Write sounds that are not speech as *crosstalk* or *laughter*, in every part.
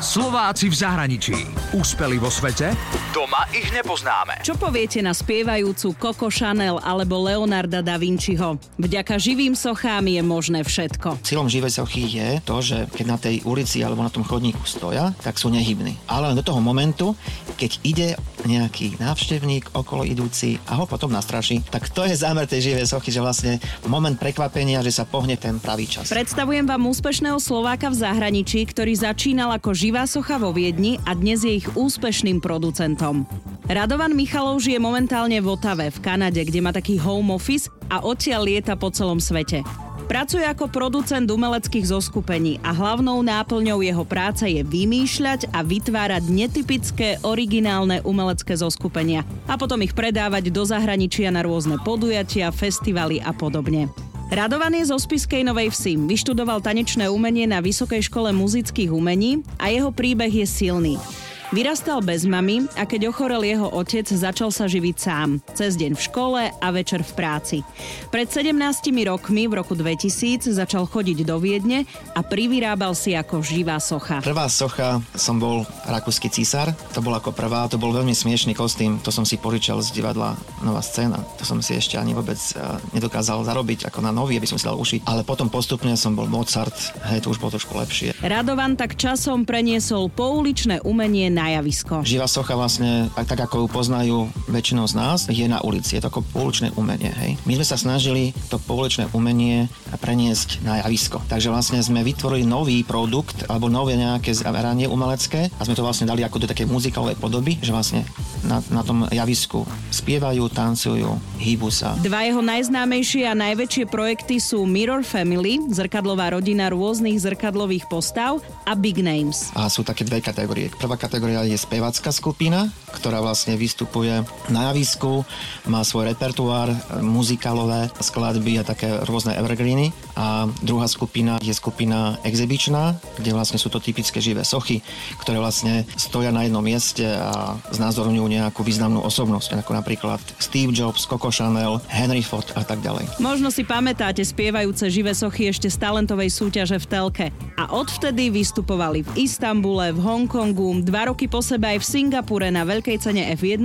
Slováci v zahraničí. Úspeli vo svete? Doma ich nepoznáme. Čo poviete na spievajúcu Coco Chanel alebo Leonarda da Vinciho? Vďaka živým sochám je možné všetko. Cieľom živej sochy je to, že keď na tej ulici alebo na tom chodníku stoja, tak sú nehybní. Ale len do toho momentu, keď ide nejaký návštevník okolo idúci a ho potom nastraší, tak to je zámer tej živej sochy, že vlastne moment prekvapenia, že sa pohne ten pravý čas. Predstavujem vám úspešného Slováka v zahraničí, ktorý začínal ako živá socha vo Viedni a dnes je ich úspešným producentom. Radovan Michalov žije momentálne v Otave, v Kanade, kde má taký home office a odtiaľ lieta po celom svete. Pracuje ako producent umeleckých zoskupení a hlavnou náplňou jeho práce je vymýšľať a vytvárať netypické, originálne umelecké zoskupenia a potom ich predávať do zahraničia na rôzne podujatia, festivaly a podobne. Radovan je zo Spiskej Novej Vsi, vyštudoval tanečné umenie na Vysokej škole muzických umení a jeho príbeh je silný. Vyrastal bez mamy a keď ochorel jeho otec, začal sa živiť sám. Cez deň v škole a večer v práci. Pred 17 rokmi, v roku 2000, začal chodiť do Viedne a privyrábal si ako živá socha. Prvá socha som bol rakúsky císar, to bol ako prvá, to bol veľmi smiešný kostým, to som si požičal z divadla Nová scéna. To som si ešte ani vôbec eh, nedokázal zarobiť ako na nový, aby som si dal ušiť. Ale potom postupne som bol Mozart, hej, to už bolo trošku lepšie. Radovan tak časom preniesol pouličné umenie na javisko. Živá socha vlastne, aj tak ako ju poznajú väčšinou z nás, je na ulici. Je to ako pouličné umenie. Hej. My sme sa snažili to pouličné umenie preniesť na javisko. Takže vlastne sme vytvorili nový produkt alebo nové nejaké zameranie umelecké a sme to vlastne dali ako do také muzikálovej podoby, že vlastne na, na tom javisku spievajú, tancujú, hýbu sa. Dva jeho najznámejšie a najväčšie projekty sú Mirror Family, zrkadlová rodina rôznych zrkadlových postav a Big Names. A sú také dve kategórie. Prvá kategória je spevacká skupina, ktorá vlastne vystupuje na javisku, má svoj repertoár, muzikálové skladby a také rôzne evergreeny. A druhá skupina je skupina exhibičná, kde vlastne sú to typické živé sochy, ktoré vlastne stoja na jednom mieste a znázorňujú nejakú významnú osobnosť, ako napríklad Steve Jobs, Coco Chanel, Henry Ford a tak ďalej. Možno si pamätáte spievajúce živé sochy ešte z talentovej súťaže v telke. A odvtedy vystupovali v Istambule, v Hongkongu, dva roky po sebe aj v Singapure na veľkej cene F1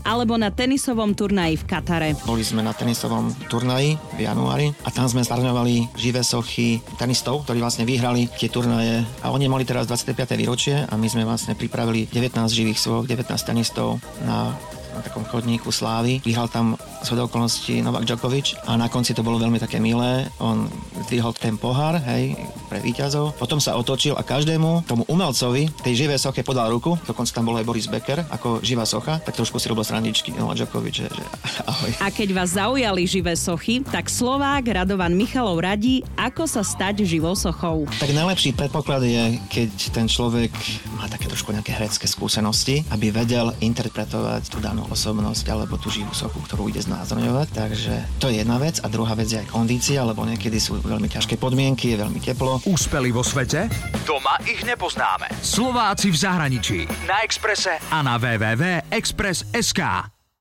alebo na tenisovom turnaji v Katare. Boli sme na tenisovom turnaji v januári a tam sme zvarňovali živé sochy tenistov, ktorí vlastne vyhrali tie turnaje a oni mali teraz 25. výročie a my sme vlastne pripravili 19 živých soch, 19 tenistov na na takom chodníku slávy. Vyhral tam z okolností Novak Djokovic a na konci to bolo veľmi také milé. On zdvihol ten pohár, hej, pre víťazov. Potom sa otočil a každému tomu umelcovi tej živej soche podal ruku. Dokonca tam bol aj Boris Becker ako živá socha, tak trošku si robil srandičky Novak Djokovic, že, že *laughs* ahoj. A keď vás zaujali živé sochy, tak Slovák Radovan Michalov radí, ako sa stať živou sochou. Tak najlepší predpoklad je, keď ten človek má také trošku nejaké herecké skúsenosti, aby vedel interpretovať tú danú osobnosť alebo tú živú sochu, ktorú ide znázorňovať. Takže to je jedna vec. A druhá vec je aj kondícia, lebo niekedy sú veľmi ťažké podmienky, je veľmi teplo. Úspeli vo svete? Doma ich nepoznáme. Slováci v zahraničí. Na Exprese a na www.express.sk.